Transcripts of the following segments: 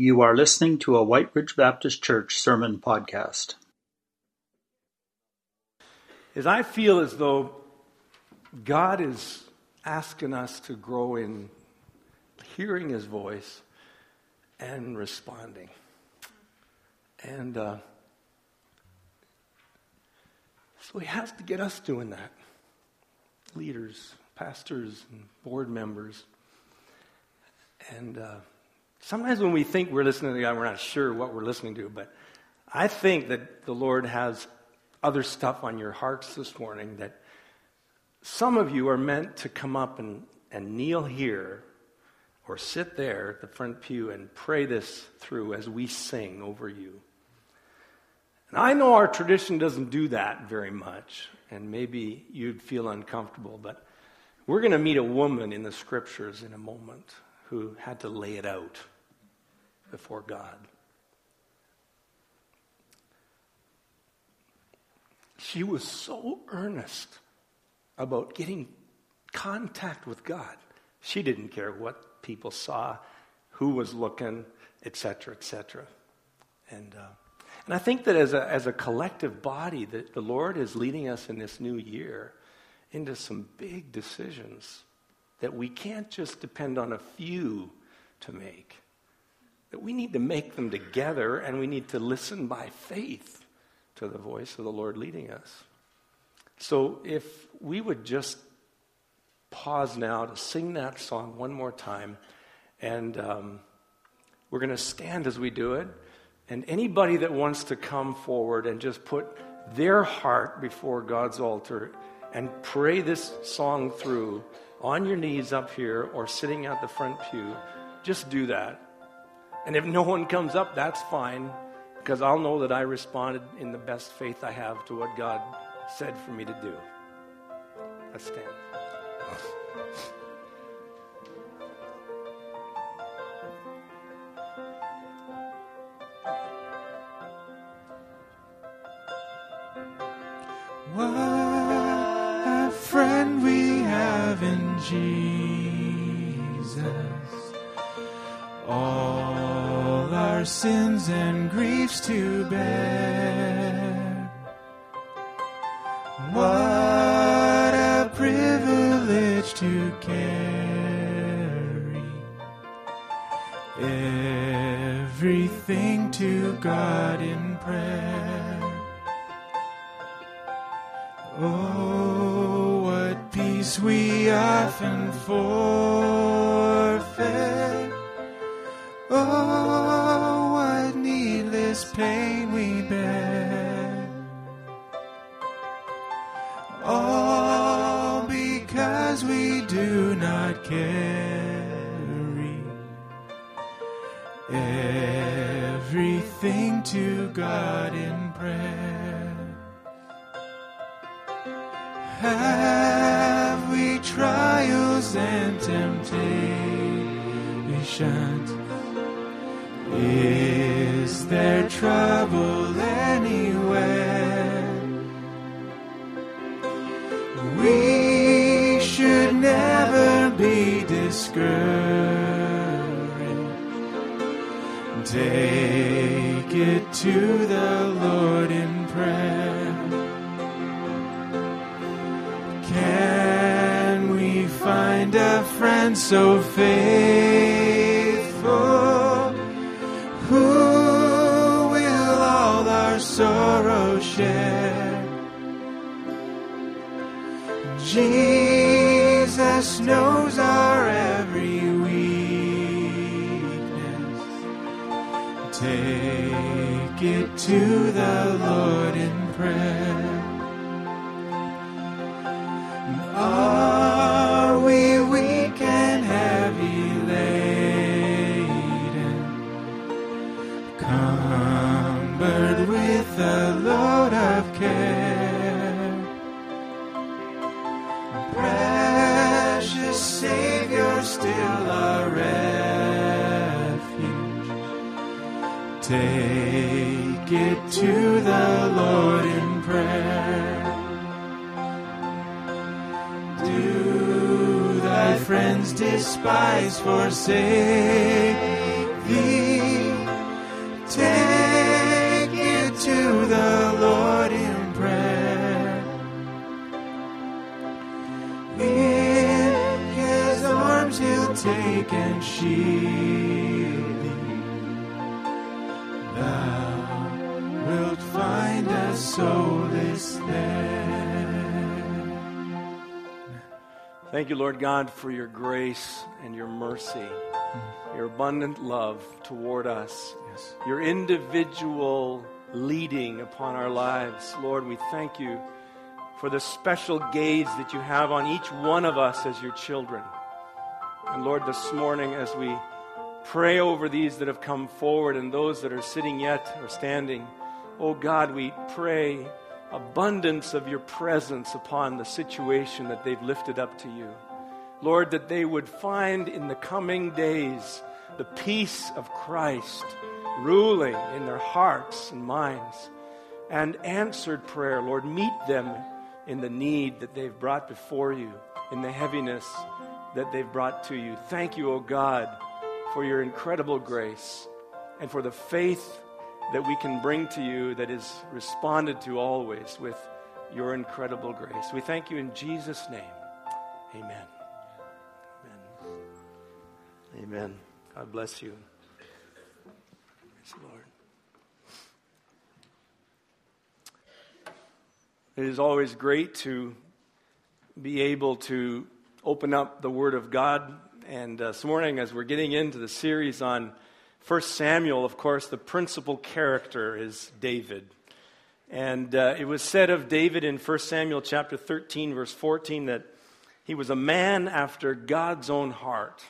You are listening to a White Ridge Baptist Church sermon podcast. As I feel as though God is asking us to grow in hearing His voice and responding. And uh, so He has to get us doing that. Leaders, pastors, and board members. And uh, Sometimes when we think we're listening to God, we're not sure what we're listening to, but I think that the Lord has other stuff on your hearts this morning that some of you are meant to come up and, and kneel here or sit there at the front pew and pray this through as we sing over you. And I know our tradition doesn't do that very much, and maybe you'd feel uncomfortable, but we're going to meet a woman in the scriptures in a moment who had to lay it out before God. She was so earnest about getting contact with God. She didn't care what people saw, who was looking, etc., etc. And, uh, and I think that as a, as a collective body, that the Lord is leading us in this new year into some big decisions that we can't just depend on a few to make. That we need to make them together and we need to listen by faith to the voice of the Lord leading us. So if we would just pause now to sing that song one more time, and um, we're going to stand as we do it. And anybody that wants to come forward and just put their heart before God's altar and pray this song through on your knees up here or sitting at the front pew, just do that. And if no one comes up, that's fine, because I'll know that I responded in the best faith I have to what God said for me to do. Let's stand. And griefs to bear. What a privilege to carry everything to God in prayer. Oh, what peace we often forfeit. Oh, needless pain we bear. All because we do not carry everything to God in prayer. Have we trials and temptations? Is there trouble anywhere? We should never be discouraged. Take it to the Lord in prayer. Can we find a friend so faithful Take it to the Lord in prayer. to the Lord in prayer. Do thy friends despise, forsake thee? Take it to the Lord in prayer. In his arms he'll take and shield. Soulless there. Thank you, Lord God, for your grace and your mercy, your abundant love toward us, Yes. your individual leading upon our lives. Lord, we thank you for the special gaze that you have on each one of us as your children. And Lord, this morning, as we pray over these that have come forward and those that are sitting yet or standing, oh God, we pray abundance of your presence upon the situation that they've lifted up to you. Lord, that they would find in the coming days the peace of Christ ruling in their hearts and minds. And answered prayer, Lord, meet them in the need that they've brought before you, in the heaviness that they've brought to you. Thank you, O God, for your incredible grace and for the faith that we can bring to you that is responded to always with your incredible grace. We thank you in Jesus' name. Amen. Amen. Amen. God bless you. Praise the Lord. It is always great to be able to open up the Word of God. And uh, this morning, as we're getting into the series on 1 Samuel, of course, the principal character is David. And uh, it was said of David in 1 Samuel chapter 13, verse 14, that he was a man after God's own heart.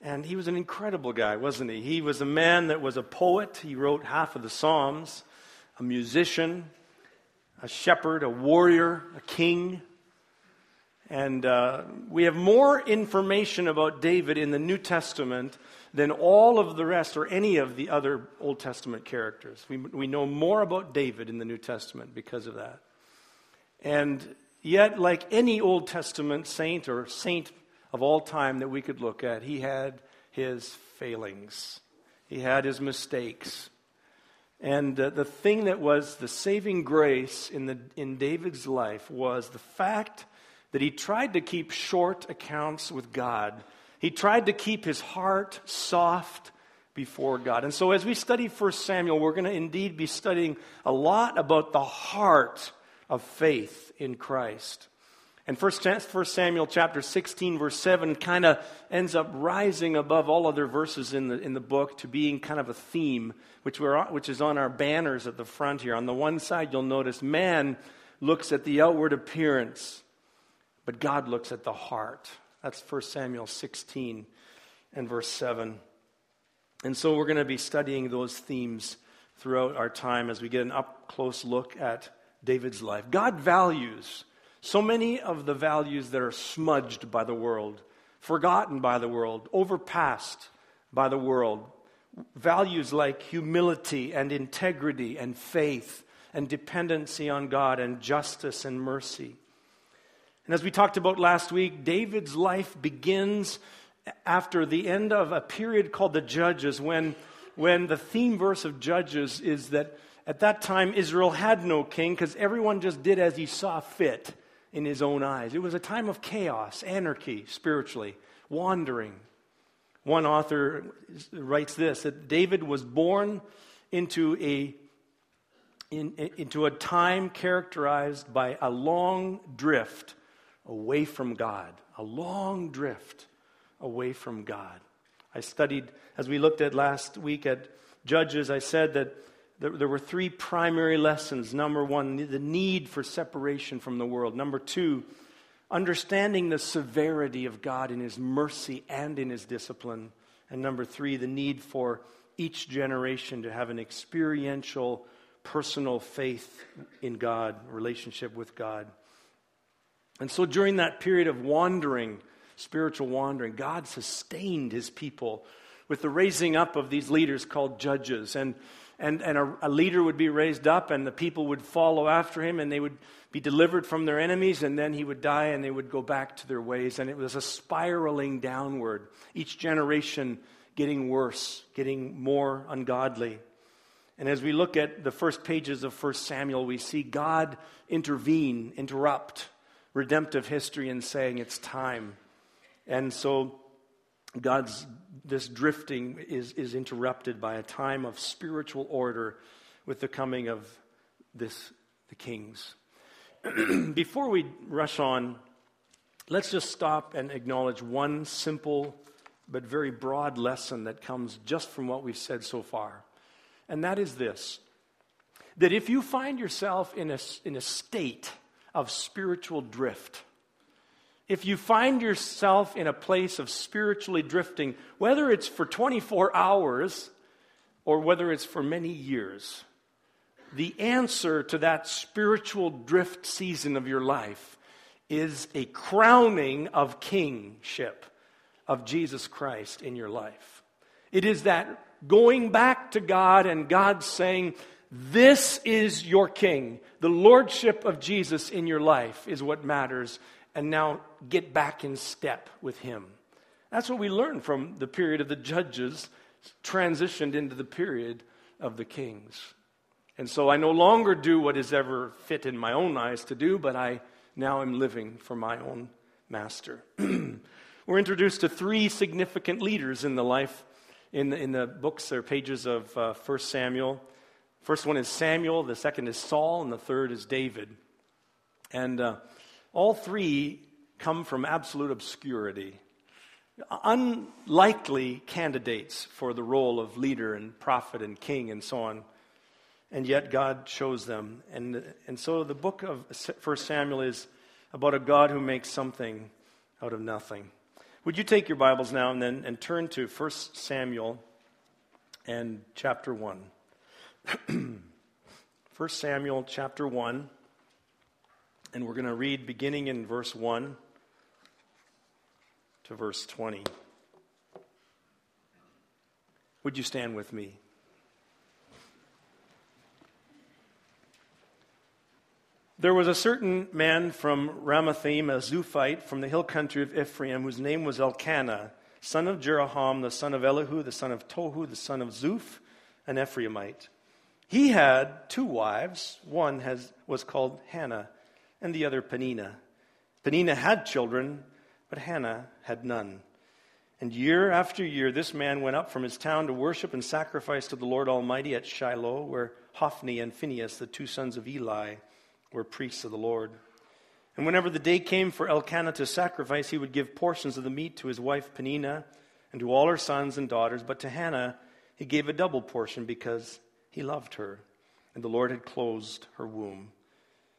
And he was an incredible guy, wasn't he? He was a man that was a poet. He wrote half of the Psalms, a musician, a shepherd, a warrior, a king. And uh, we have more information about David in the New Testament than all of the rest or any of the other Old Testament characters. We, we know more about David in the New Testament because of that. And yet, like any Old Testament saint or saint of all time that we could look at, he had his failings, he had his mistakes. And uh, the thing that was the saving grace in, the, in David's life was the fact that he tried to keep short accounts with God. He tried to keep his heart soft before God. And so, as we study 1 Samuel, we're going to indeed be studying a lot about the heart of faith in Christ. And 1 Samuel chapter 16, verse 7, kind of ends up rising above all other verses in the, in the book to being kind of a theme, which, we're, which is on our banners at the front here. On the one side, you'll notice man looks at the outward appearance, but God looks at the heart. That's 1 Samuel 16 and verse 7. And so we're going to be studying those themes throughout our time as we get an up close look at David's life. God values so many of the values that are smudged by the world, forgotten by the world, overpassed by the world. Values like humility and integrity and faith and dependency on God and justice and mercy. And as we talked about last week, David's life begins after the end of a period called the Judges, when, when the theme verse of Judges is that at that time Israel had no king because everyone just did as he saw fit in his own eyes. It was a time of chaos, anarchy, spiritually, wandering. One author writes this that David was born into a in, into a time characterized by a long drift away from God, a long drift away from God. I studied, as we looked at last week at Judges, I said that there, there were three primary lessons. Number one, the need for separation from the world. Number two, understanding the severity of God in His mercy and in His discipline. And number three, the need for each generation to have an experiential, personal faith in God, relationship with God. And so during that period of wandering, spiritual wandering, God sustained his people with the raising up of these leaders called judges. And, and, and a, a, leader would be raised up, and the people would follow after him, and they would be delivered from their enemies, and then he would die, and they would go back to their ways. And it was a spiraling downward, each generation getting worse, getting more ungodly. And as we look at the first pages of 1 Samuel, we see God intervene, interrupt redemptive history and saying it's time. And so God's this drifting is, is interrupted by a time of spiritual order with the coming of this the kings. Before we rush on, let's just stop and acknowledge one simple but very broad lesson that comes just from what we've said so far. And that is this that if you find yourself in a, in a state of spiritual drift, if you find yourself in a place of spiritually drifting, whether it's for 24 hours or whether it's for many years, the answer to that spiritual drift season of your life is a crowning of kingship of Jesus Christ in your life. It is that going back to God and God saying, This is your king. The lordship of Jesus in your life is what matters. And now get back in step with him. That's what we learned from the period of the judges, transitioned into the period of the kings. And so I no longer do what is ever fit in my own eyes to do, but I now am living for my own master. We're introduced to three significant leaders in the life, in the, in the books or pages of uh, 1 Samuel. First one is Samuel, the second is Saul, and the third is David. And uh, all three come from absolute obscurity. Unlikely candidates for the role of leader and prophet and king and so on. And yet God chose them. And, and so the book of 1 Samuel is about a God who makes something out of nothing. Would you take your Bibles now and then and turn to 1 Samuel and chapter 1? 1 Samuel chapter 1, and we're going to read beginning in verse 1 to verse 20. Would you stand with me? There was a certain man from Ramathaim, a Zuphite, from the hill country of Ephraim, whose name was Elkanah, son of Jeroham, the son of Elihu, the son of Tohu, the son of Zuph, an Ephraimite. He had two wives. One has, was called Hannah, and the other Peninnah. Peninnah had children, but Hannah had none. And year after year, this man went up from his town to worship and sacrifice to the Lord Almighty at Shiloh, where Hophni and Phinehas, the two sons of Eli, were priests of the Lord. And whenever the day came for Elkanah to sacrifice, he would give portions of the meat to his wife Peninnah and to all her sons and daughters. But to Hannah he gave a double portion because he loved her, and the Lord had closed her womb.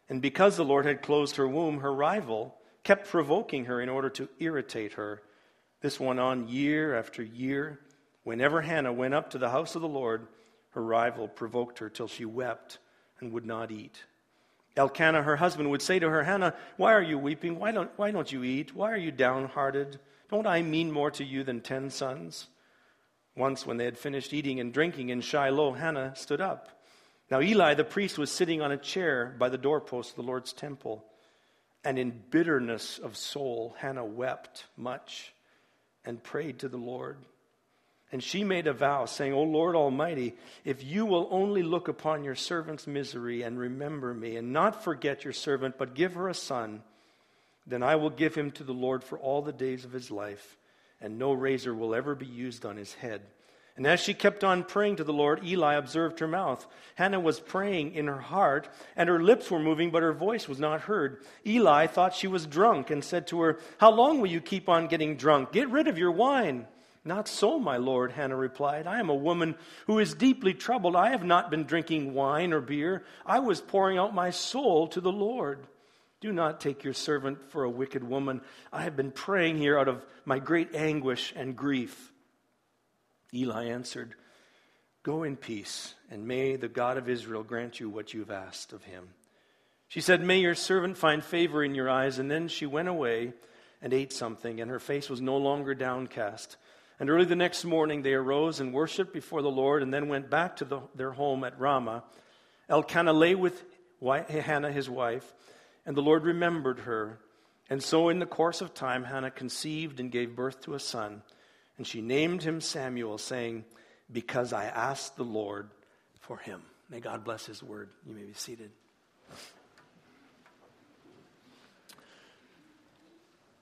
And because the Lord had closed her womb, her rival kept provoking her in order to irritate her. This went on year after year. Whenever Hannah went up to the house of the Lord, her rival provoked her till she wept and would not eat. Elkanah, her husband, would say to her, Hannah, why are you weeping? Why don't, why don't you eat? Why are you downhearted? Don't I mean more to you than ten sons? Once, when they had finished eating and drinking in Shiloh, Hannah stood up. Now, Eli the priest was sitting on a chair by the doorpost of the Lord's temple. And in bitterness of soul, Hannah wept much and prayed to the Lord. And she made a vow, saying, O Lord Almighty, if you will only look upon your servant's misery and remember me, and not forget your servant, but give her a son, then I will give him to the Lord for all the days of his life, and no razor will ever be used on his head. And as she kept on praying to the Lord, Eli observed her mouth. Hannah was praying in her heart, and her lips were moving, but her voice was not heard. Eli thought she was drunk and said to her, How long will you keep on getting drunk? Get rid of your wine. Not so, my lord, Hannah replied. I am a woman who is deeply troubled. I have not been drinking wine or beer. I was pouring out my soul to the Lord. Do not take your servant for a wicked woman. I have been praying here out of my great anguish and grief. Eli answered, Go in peace, and may the God of Israel grant you what you have asked of him. She said, May your servant find favor in your eyes. And then she went away and ate something, and her face was no longer downcast. And early the next morning they arose and worshipped before the Lord and then went back to the, their home at Ramah. Elkanah lay with Hannah, his wife, and the Lord remembered her. And so, in the course of time, Hannah conceived and gave birth to a son. And she named him Samuel, saying, Because I asked the Lord for him. May God bless his word. You may be seated.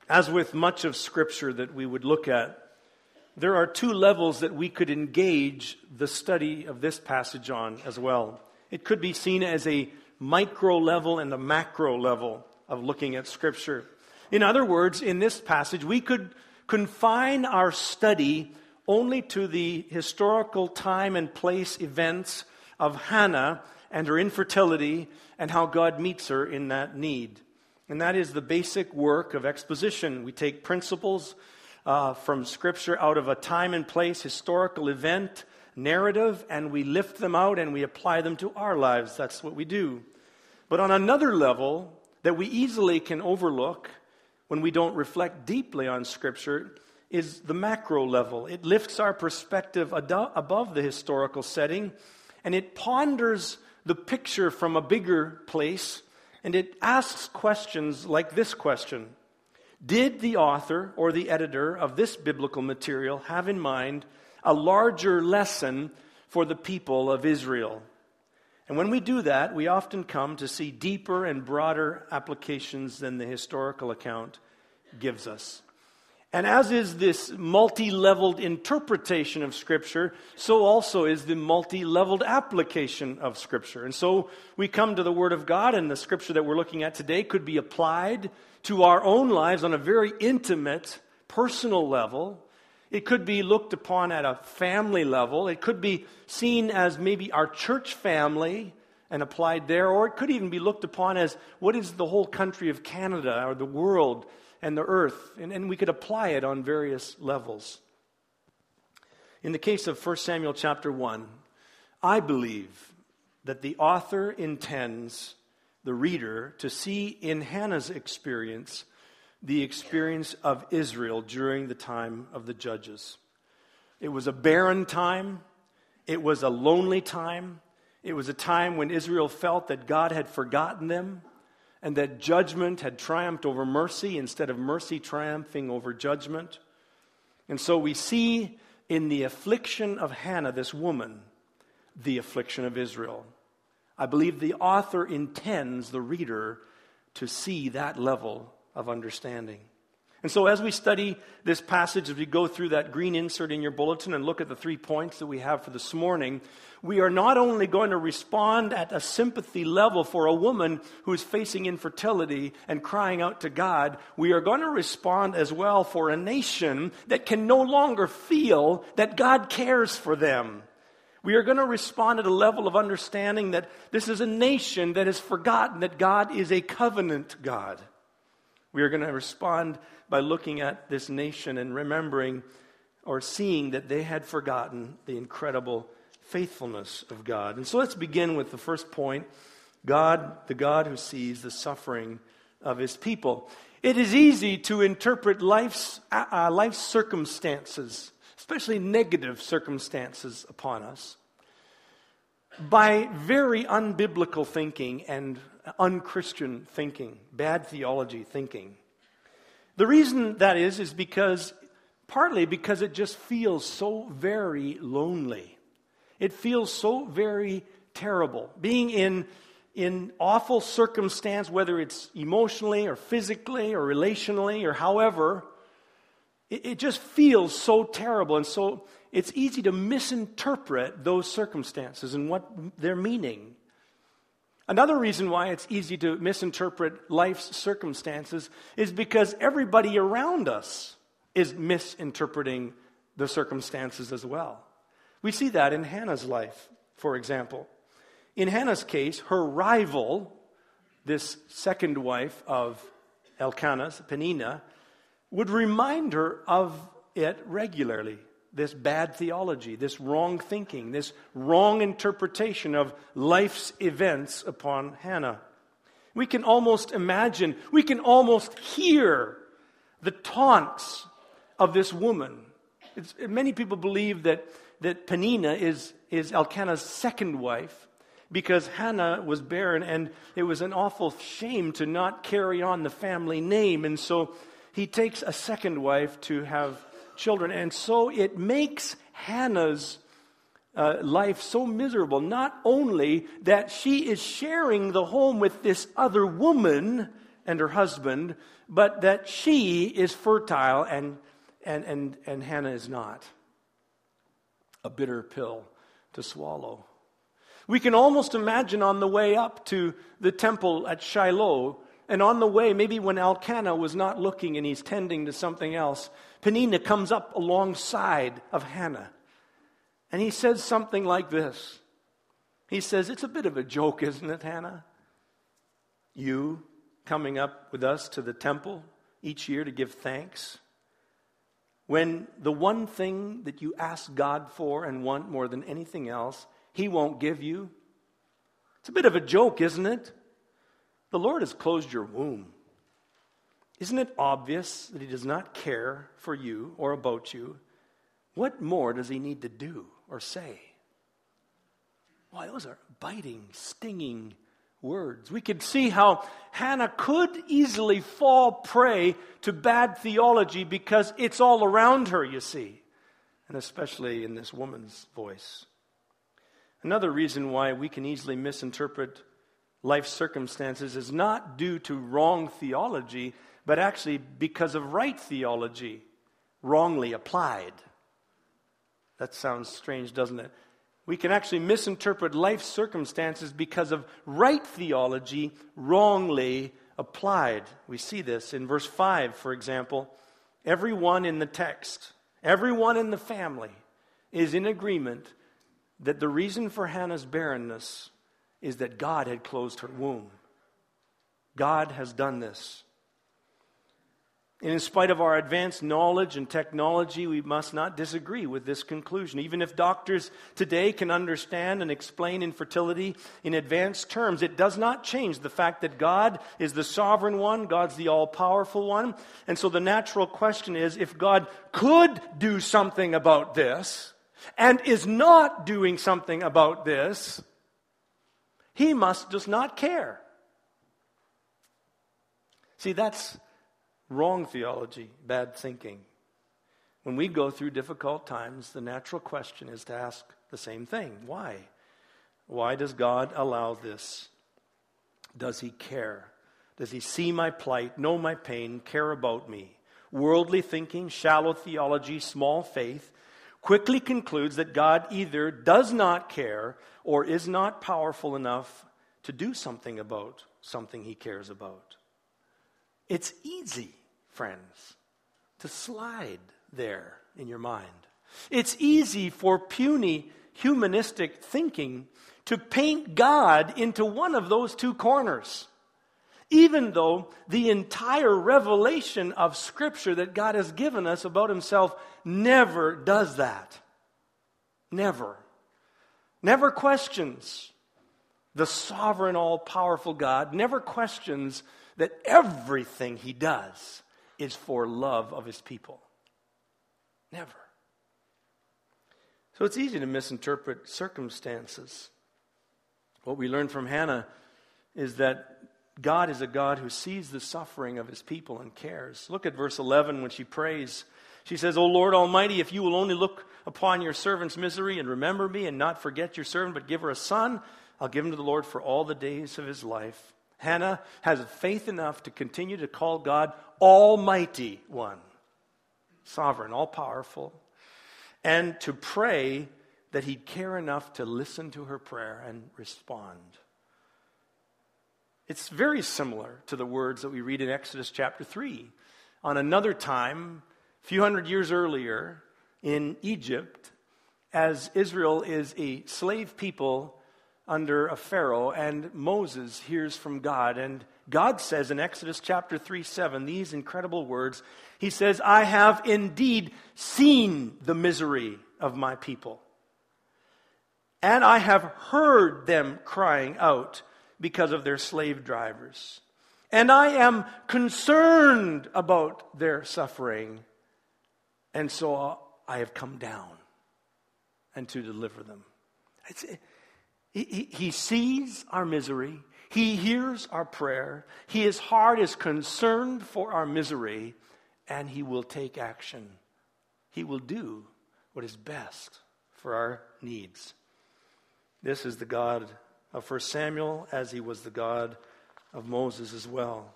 As with much of Scripture that we would look at, there are two levels that we could engage the study of this passage on as well. It could be seen as a micro level and the macro level of looking at Scripture. In other words, in this passage, we could confine our study only to the historical time and place events of Hannah and her infertility and how God meets her in that need. And that is the basic work of exposition. We take principles uh, from Scripture out of a time and place, historical event, narrative, and we lift them out and we apply them to our lives. That's what we do. But on another level that we easily can overlook when we don't reflect deeply on Scripture is the macro level. It lifts our perspective above the historical setting and it ponders the picture from a bigger place and it asks questions like this question Did the author or the editor of this biblical material have in mind a larger lesson for the people of Israel? And when we do that, we often come to see deeper and broader applications than the historical account gives us. And as is this multi leveled interpretation of Scripture, so also is the multi leveled application of Scripture. And so we come to the Word of God, and the Scripture that we're looking at today could be applied to our own lives on a very intimate, personal level. It could be looked upon at a family level. It could be seen as maybe our church family and applied there, or it could even be looked upon as what is the whole country of Canada or the world and the earth, and, and we could apply it on various levels. In the case of 1 Samuel chapter 1, I believe that the author intends the reader to see in Hannah's experience the experience of Israel during the time of the judges. It was a barren time, it was a lonely time, it was a time when Israel felt that God had forgotten them and that judgment had triumphed over mercy instead of mercy triumphing over judgment. And so we see in the affliction of Hannah, this woman, the affliction of Israel. I believe the author intends the reader to see that level of understanding. And so, as we study this passage, as we go through that green insert in your bulletin and look at the three points that we have for this morning, we are not only going to respond at a sympathy level for a woman who is facing infertility and crying out to God, we are going to respond as well for a nation that can no longer feel that God cares for them. We are going to respond at a level of understanding that this is a nation that has forgotten that God is a covenant God. We are going to respond by looking at this nation and remembering or seeing that they had forgotten the incredible faithfulness of God. And so let's begin with the first point God, the God who sees the suffering of his people. It is easy to interpret life's, uh, uh life's circumstances, especially negative circumstances upon us, by very unbiblical thinking and unchristian thinking, bad theology thinking. The reason that is, is because, partly because it just feels so very lonely. It feels so very terrible. Being in, in awful circumstance, whether it's emotionally or physically or relationally or however, it, it just feels so terrible. And so it's easy to misinterpret those circumstances and what they're meaning. Another reason why it's easy to misinterpret life's circumstances is because everybody around us is misinterpreting the circumstances as well. We see that in Hannah's life, for example. In Hannah's case, her rival, this second wife of Elkanah's, Peninnah, would remind her of it regularly this bad theology, this wrong thinking, this wrong interpretation of life's events upon Hannah. We can almost imagine, we can almost hear the taunts of this woman. It's, many people believe that, that Peninnah is, is Elkanah's second wife because Hannah was barren and it was an awful shame to not carry on the family name. And so he takes a second wife to have children. And so it makes Hannah's uh, life so miserable, not only that she is sharing the home with this other woman and her husband, but that she is fertile and, and, and, and Hannah is not. A bitter pill to swallow. We can almost imagine on the way up to the temple at Shiloh, and on the way, maybe when Elkanah was not looking and he's tending to something else, Peninnah comes up alongside of Hannah. And he says something like this He says, It's a bit of a joke, isn't it, Hannah? You coming up with us to the temple each year to give thanks. When the one thing that you ask God for and want more than anything else, He won't give you. It's a bit of a joke, isn't it? The Lord has closed your womb. Isn't it obvious that He does not care for you or about you? What more does He need to do or say? Why, those are biting, stinging words. We could see how Hannah could easily fall prey to bad theology because it's all around her, you see, and especially in this woman's voice. Another reason why we can easily misinterpret life circumstances is not due to wrong theology, but actually because of right theology, wrongly applied. That sounds strange, doesn't it? We can actually misinterpret life circumstances because of right theology wrongly applied. We see this in verse 5, for example. Everyone in the text, everyone in the family is in agreement that the reason for Hannah's barrenness is that God had closed her womb. God has done this. And in spite of our advanced knowledge and technology, we must not disagree with this conclusion. Even if doctors today can understand and explain infertility in advanced terms, it does not change the fact that God is the sovereign one, God's the all powerful one. And so the natural question is if God could do something about this and is not doing something about this, he must just not care. See, that's Wrong theology, bad thinking. When we go through difficult times, the natural question is to ask the same thing why? Why does God allow this? Does He care? Does He see my plight, know my pain, care about me? Worldly thinking, shallow theology, small faith quickly concludes that God either does not care or is not powerful enough to do something about something He cares about. It's easy friends, to slide there in your mind. It's easy for puny humanistic thinking to paint God into one of those two corners. Even though the entire revelation of Scripture that God has given us about Himself never does that. Never. Never questions the sovereign, all powerful God, never questions that everything He does is for love of his people. Never. So it's easy to misinterpret circumstances. What we learn from Hannah is that God is a God who sees the suffering of his people and cares. Look at verse 11 when she prays. She says, O Lord Almighty, if you will only look upon your servant's misery and remember me and not forget your servant, but give her a son, I'll give him to the Lord for all the days of his life. Hannah has faith enough to continue to call God Almighty One, sovereign, all powerful, and to pray that He'd care enough to listen to her prayer and respond. It's very similar to the words that we read in Exodus chapter 3. On another time, a few hundred years earlier, in Egypt, as Israel is a slave people under a Pharaoh, and Moses hears from God. And God says in Exodus chapter 3 7, these incredible words He says, I have indeed seen the misery of my people, and I have heard them crying out because of their slave drivers. And I am concerned about their suffering. And so I have come down and to deliver them. He, he, sees our misery. He hears our prayer. His heart is concerned for our misery, and He will take action. He will do what is best for our needs. This is the God of 1 Samuel, as He was the God of Moses as well.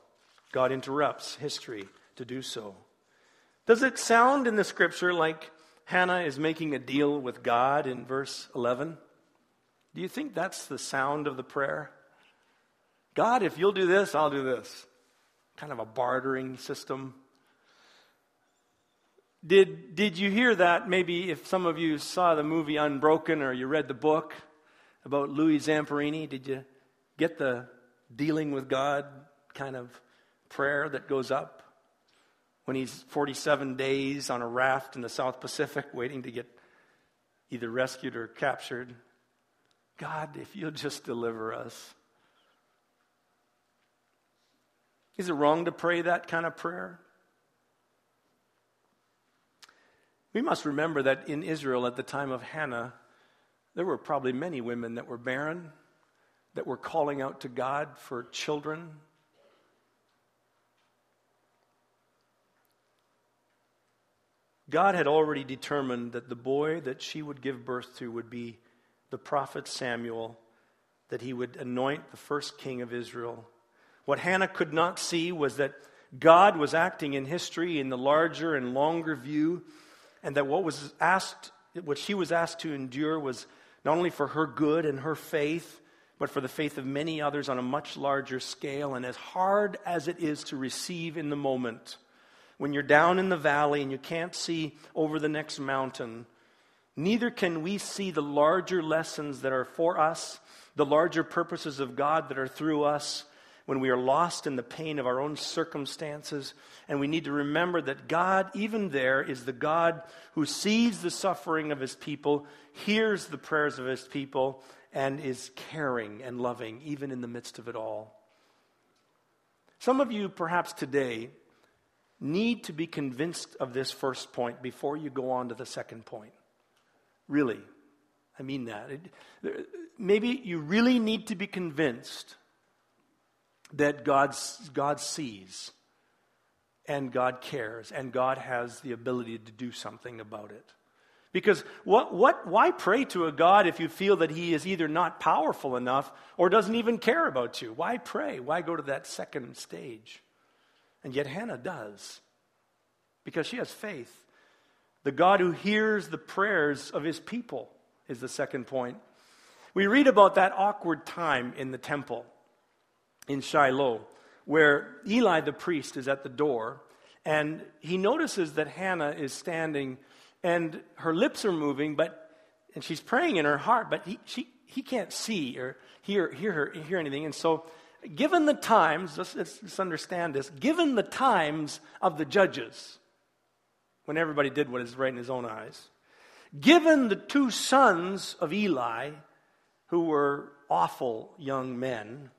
God interrupts history to do so. Does it sound in the scripture like Hannah is making a deal with God in verse 11? Do you think that's the sound of the prayer? God, if you'll do this, I'll do this. Kind of a bartering system. Did, did you hear that? Maybe if some of you saw the movie Unbroken or you read the book about Louis Zamperini, did you get the dealing with God kind of prayer that goes up when he's 47 days on a raft in the South Pacific waiting to get either rescued or captured? God, if you'll just deliver us. Is it wrong to pray that kind of prayer? We must remember that in Israel at the time of Hannah, there were probably many women that were barren, that were calling out to God for children. God had already determined that the boy that she would give birth to would be the prophet Samuel, that he would anoint the first king of Israel. What Hannah could not see was that God was acting in history in the larger and longer view, and that what was asked, what she was asked to endure was not only for her good and her faith, but for the faith of many others on a much larger scale. And as hard as it is to receive in the moment, when you're down in the valley and you can't see over the next mountain, neither can we see the larger lessons that are for us, the larger purposes of God that are through us when we are lost in the pain of our own circumstances. And we need to remember that God, even there, is the God who sees the suffering of his people, hears the prayers of his people, and is caring and loving, even in the midst of it all. Some of you, perhaps today, need to be convinced of this first point before you go on to the second point. Really. I mean that. It, maybe you really need to be convinced that God, God sees and God cares and God has the ability to do something about it. Because what, what, why pray to a God if you feel that He is either not powerful enough or doesn't even care about you? Why pray? Why go to that second stage? And yet Hannah does, because she has faith. The God who hears the prayers of His people is the second point. We read about that awkward time in the temple in Shiloh, where Eli the priest is at the door, and he notices that Hannah is standing, and her lips are moving, but and she's praying in her heart, but he, she, he can't see or hear, hear, her, hear anything. And so, given the times, let's, let's understand this, given the times of the judges, when everybody did what is right in his own eyes, given the two sons of Eli, who were awful young men,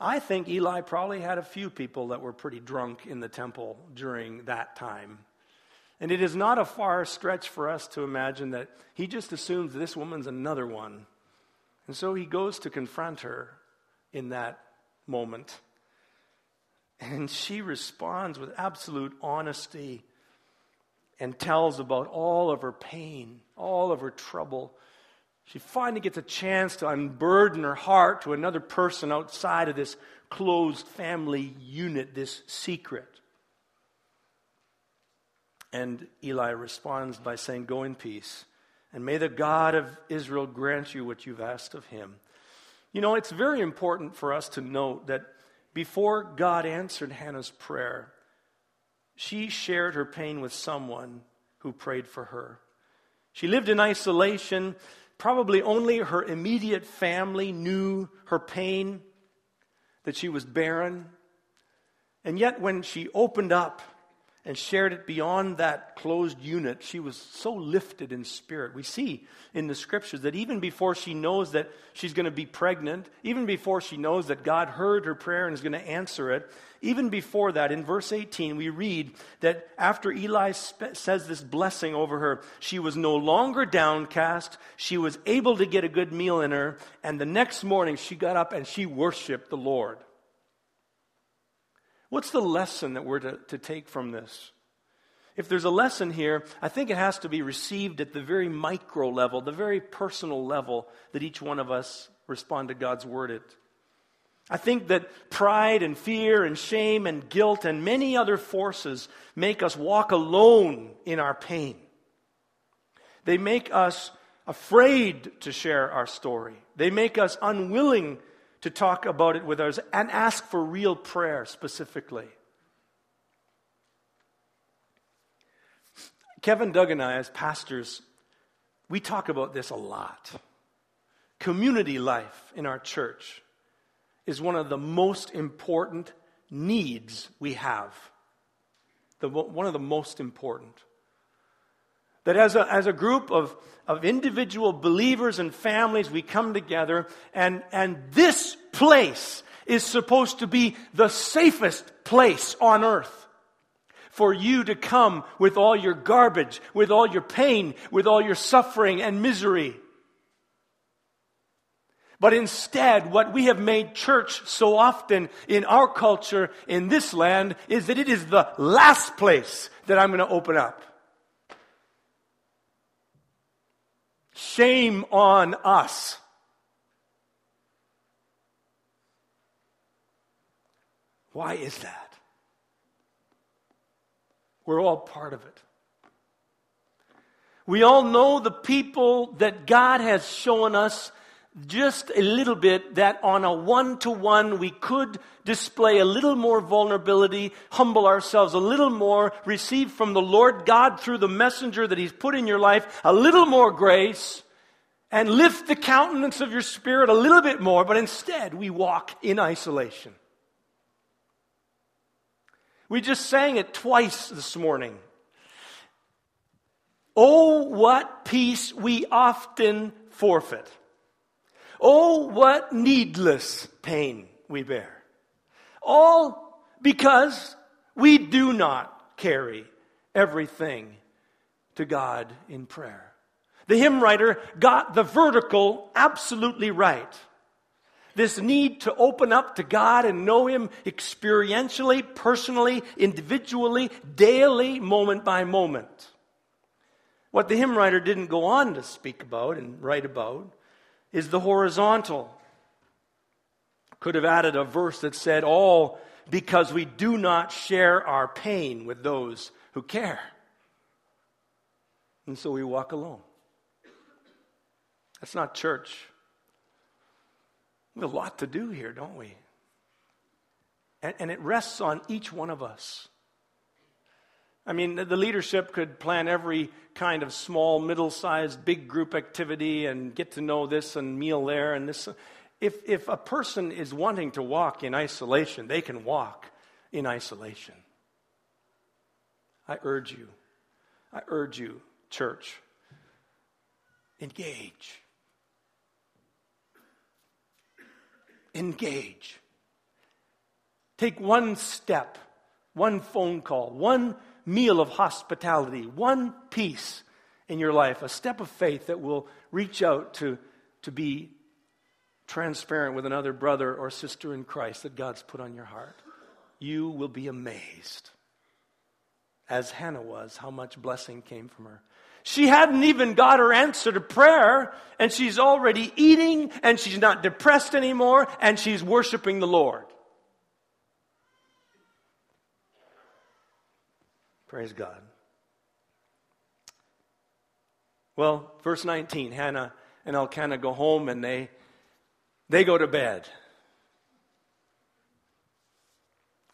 I think Eli probably had a few people that were pretty drunk in the temple during that time. And it is not a far stretch for us to imagine that he just assumes this woman's another one. And so he goes to confront her in that moment. And she responds with absolute honesty and tells about all of her pain, all of her trouble, she finally gets a chance to unburden her heart to another person outside of this closed family unit, this secret. And Eli responds by saying, Go in peace, and may the God of Israel grant you what you've asked of him. You know, it's very important for us to note that before God answered Hannah's prayer, she shared her pain with someone who prayed for her. She lived in isolation probably only her immediate family knew her pain, that she was barren. And yet, when she opened up and shared it beyond that closed unit, she was so lifted in spirit. We see in the scriptures that even before she knows that she's going to be pregnant, even before she knows that God heard her prayer and is going to answer it, even before that, in verse 18, we read that after Eli says this blessing over her, she was no longer downcast. She was able to get a good meal in her. And the next morning, she got up and she worshiped the Lord. What's the lesson that we're to, to take from this? If there's a lesson here, I think it has to be received at the very micro level, the very personal level that each one of us respond to God's word at. I think that pride and fear and shame and guilt and many other forces make us walk alone in our pain. They make us afraid to share our story. They make us unwilling to talk about it with others and ask for real prayer specifically. Kevin Doug and I, as pastors, we talk about this a lot. Community life in our church is one of the most important needs we have. The, one of the most important. That as a, as a group of, of individual believers and families, we come together, and, and this place is supposed to be the safest place on earth for you to come with all your garbage, with all your pain, with all your suffering and misery. But instead, what we have made church so often in our culture in this land is that it is the last place that I'm going to open up. Shame on us. Why is that? We're all part of it. We all know the people that God has shown us just a little bit that on a one to one we could display a little more vulnerability, humble ourselves a little more, receive from the Lord God through the messenger that He's put in your life a little more grace, and lift the countenance of your spirit a little bit more, but instead we walk in isolation. We just sang it twice this morning. Oh, what peace we often forfeit. Oh, what needless pain we bear. All because we do not carry everything to God in prayer. The hymn writer got the vertical absolutely right. This need to open up to God and know Him experientially, personally, individually, daily, moment by moment. What the hymn writer didn't go on to speak about and write about is the horizontal. Could have added a verse that said, All because we do not share our pain with those who care. And so we walk alone. That's not church. We have a lot to do here, don't we? And, and it rests on each one of us. I mean, the leadership could plan every kind of small, middle sized, big group activity and get to know this and meal there and this. If, if a person is wanting to walk in isolation, they can walk in isolation. I urge you, I urge you, church, engage. Engage. Take one step, one phone call, one meal of hospitality, one piece in your life, a step of faith that will reach out to, to be transparent with another brother or sister in Christ that God's put on your heart, you will be amazed, as Hannah was, how much blessing came from her. She hadn't even got her answer to prayer, and she's already eating, and she's not depressed anymore, and she's worshiping the Lord. Praise God. Well, verse 19 Hannah and Elkanah go home and they, they go to bed.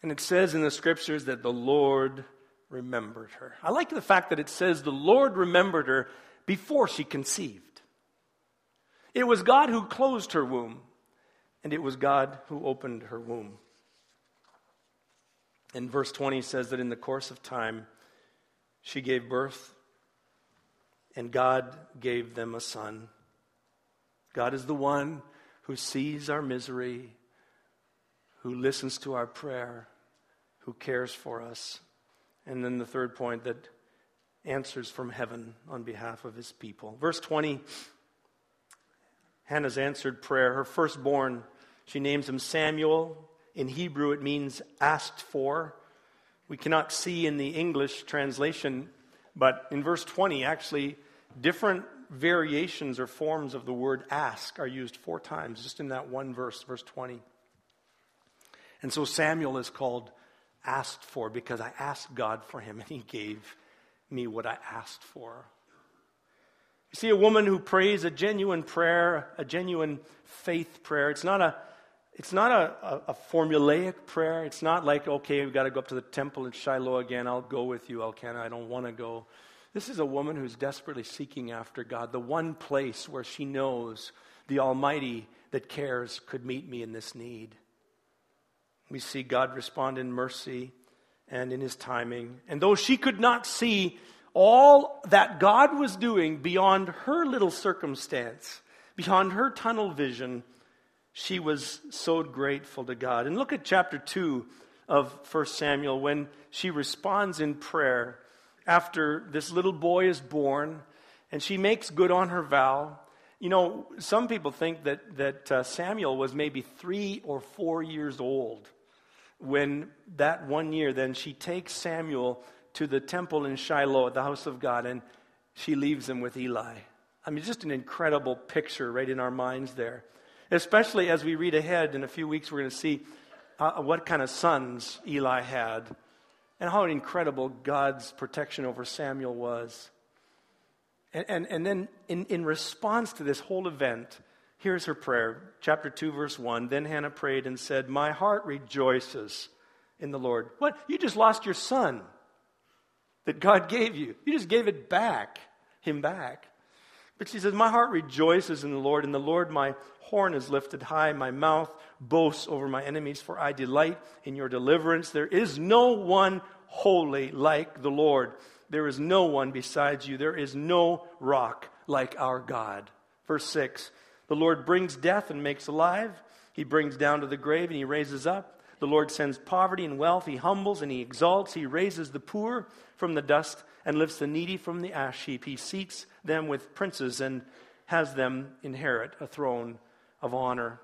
And it says in the scriptures that the Lord remembered her. I like the fact that it says the Lord remembered her before she conceived. It was God who closed her womb, and it was God who opened her womb. And verse 20 says that in the course of time, she gave birth, and God gave them a son. God is the one who sees our misery, who listens to our prayer, who cares for us. And then the third point that answers from heaven on behalf of his people. Verse 20 Hannah's answered prayer. Her firstborn, she names him Samuel. In Hebrew, it means asked for. We cannot see in the English translation, but in verse 20, actually, different variations or forms of the word ask are used four times just in that one verse, verse 20. And so Samuel is called asked for because I asked God for him and he gave me what I asked for. You see a woman who prays a genuine prayer, a genuine faith prayer. It's not a it's not a, a, a formulaic prayer. It's not like, okay, we've got to go up to the temple in Shiloh again. I'll go with you, Elkanah. I don't want to go. This is a woman who's desperately seeking after God, the one place where she knows the Almighty that cares could meet me in this need. We see God respond in mercy and in his timing. And though she could not see all that God was doing beyond her little circumstance, beyond her tunnel vision, she was so grateful to God. And look at chapter 2 of 1 Samuel when she responds in prayer after this little boy is born and she makes good on her vow. You know, some people think that, that uh, Samuel was maybe three or four years old when that one year, then she takes Samuel to the temple in Shiloh at the house of God and she leaves him with Eli. I mean, just an incredible picture right in our minds there. Especially as we read ahead in a few weeks, we're going to see uh, what kind of sons Eli had and how incredible God's protection over Samuel was. And, and, and then, in, in response to this whole event, here's her prayer. Chapter 2, verse 1. Then Hannah prayed and said, My heart rejoices in the Lord. What? You just lost your son that God gave you. You just gave it back, him back. But she says, My heart rejoices in the Lord, and the Lord my horn is lifted high. My mouth boasts over my enemies, for I delight in your deliverance. There is no one holy like the Lord. There is no one besides you. There is no rock like our God. Verse 6 The Lord brings death and makes alive. He brings down to the grave and he raises up. The Lord sends poverty and wealth. He humbles and he exalts. He raises the poor from the dust and lifts the needy from the ash heap. He seats them with princes and has them inherit a throne of honor.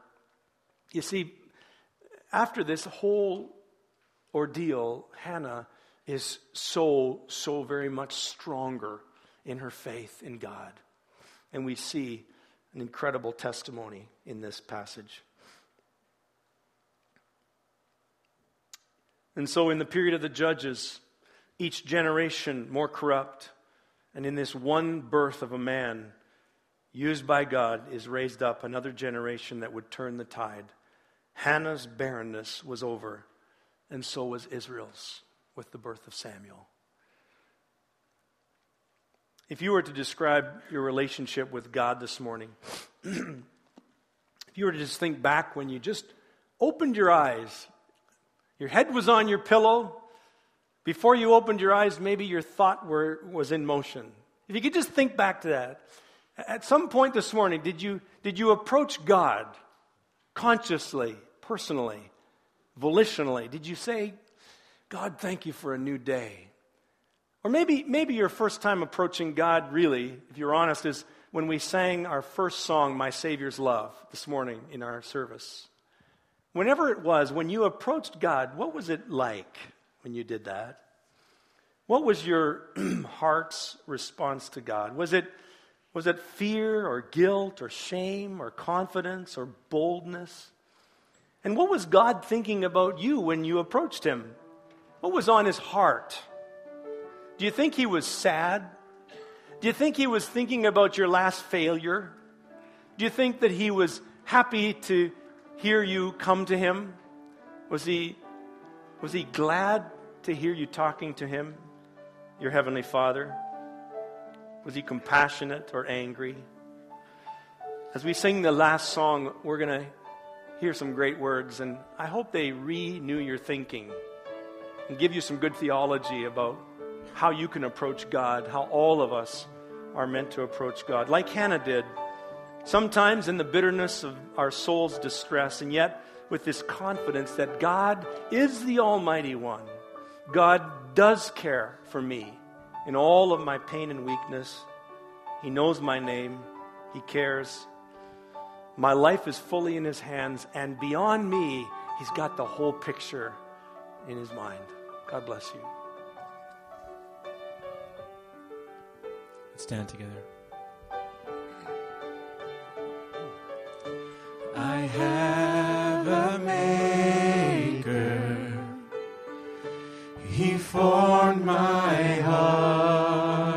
You see, after this whole ordeal, Hannah is so, so very much stronger in her faith in God. And we see an incredible testimony in this passage. And so, in the period of the judges, each generation more corrupt, and in this one birth of a man used by God is raised up another generation that would turn the tide. Hannah's barrenness was over, and so was Israel's with the birth of Samuel. If you were to describe your relationship with God this morning, if you were to just think back when you just opened your eyes, your head was on your pillow, before you opened your eyes, maybe your thought were, was in motion. If you could just think back to that. At some point this morning, did you, did you approach God consciously, personally, volitionally? Did you say, God, thank you for a new day? Or maybe, maybe your first time approaching God, really, if you're honest, is when we sang our first song, My Savior's Love, this morning in our service. Whenever it was, when you approached God, what was it like when you did that? What was your heart's response to God? Was it was it fear or guilt or shame or confidence or boldness? And what was God thinking about you when you approached Him? What was on His heart? Do you think He was sad? Do you think He was thinking about your last failure? Do you think that He was happy to hear you come to Him? Was He, was he glad to hear you talking to Him, your Heavenly Father? Was he compassionate or angry? As we sing the last song, we're going to hear some great words, and I hope they renew your thinking and give you some good theology about how you can approach God, how all of us are meant to approach God, like Hannah did. Sometimes in the bitterness of our soul's distress, and yet with this confidence that God is the Almighty One. God does care for me in all of my pain and weakness. He knows my name, He cares. My life is fully in His hands, and beyond me, He's got the whole picture in His mind. God bless you. Let's stand together. I have a maker. formed my heart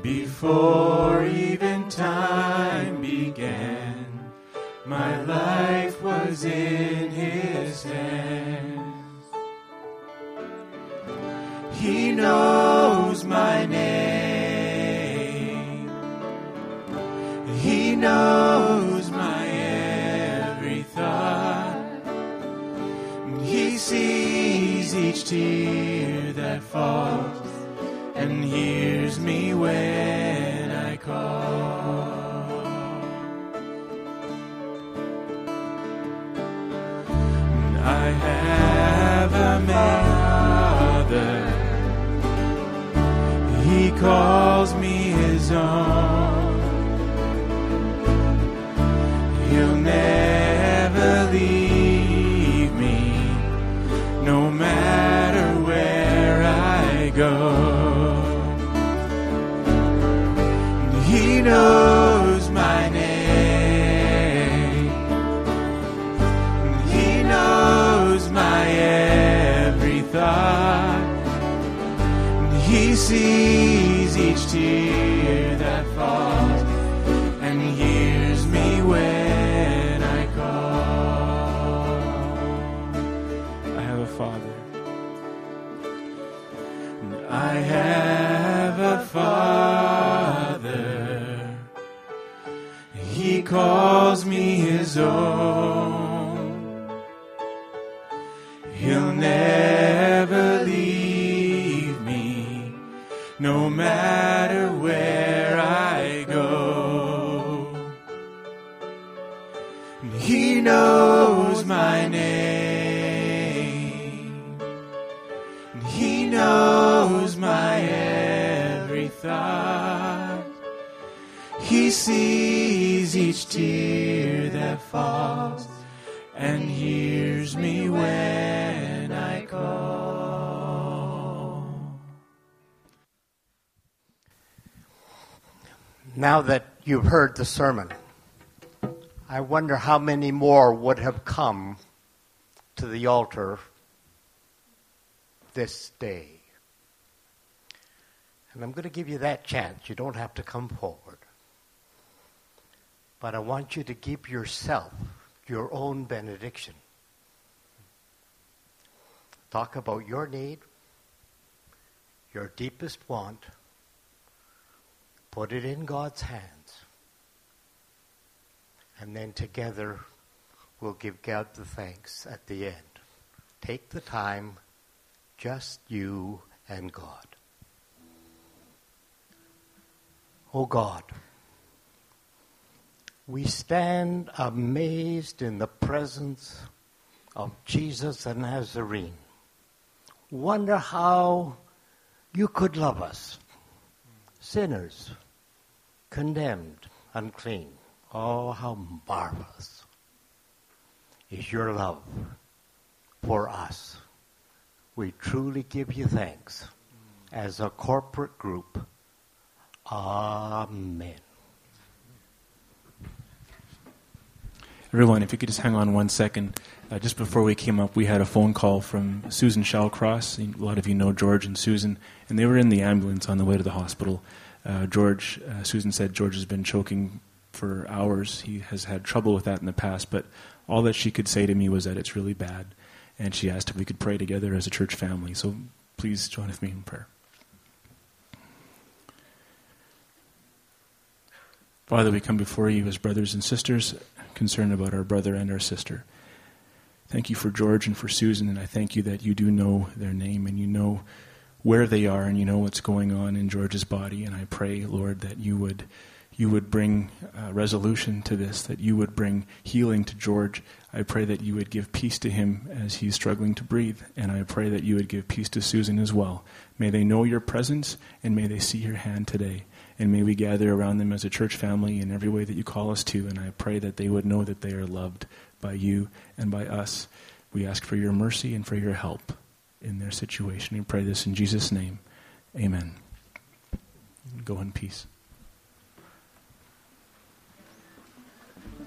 before even time began. My life was in His hands. He knows. Have a mother. He calls me his own. Sees each tear that falls and hears me when I call. I have a father. I have a father. He calls me his own. Matter where I go. He knows my name. He knows my every thought. He sees each tear that falls and hears me when Now that you've heard the sermon, I wonder how many more would have come to the altar this day. And I'm going to give you that chance. You don't have to come forward. But I want you to give yourself your own benediction. Talk about your need, your deepest want. Put it in God's hands. And then together we'll give God the thanks at the end. Take the time, just you and God. Oh God, we stand amazed in the presence of Jesus the Nazarene. Wonder how you could love us, sinners, condemned, unclean. Oh, how marvelous is your love for us. We truly give you thanks as a corporate group. Amen. Everyone, if you could just hang on one second. Uh, just before we came up, we had a phone call from Susan Shallcross. A lot of you know George and Susan, and they were in the ambulance on the way to the hospital. Uh, George, uh, Susan said George has been choking for hours. He has had trouble with that in the past, but all that she could say to me was that it's really bad. And she asked if we could pray together as a church family. So please join with me in prayer. Father, we come before you as brothers and sisters, concerned about our brother and our sister. Thank you for George and for Susan, and I thank you that you do know their name and you know where they are and you know what's going on in George's body. And I pray, Lord, that you would you would bring uh, resolution to this, that you would bring healing to George. I pray that you would give peace to him as he's struggling to breathe, and I pray that you would give peace to Susan as well. May they know your presence, and may they see your hand today. And may we gather around them as a church family in every way that you call us to. And I pray that they would know that they are loved by you and by us. We ask for your mercy and for your help in their situation. We pray this in Jesus' name. Amen. Go in peace.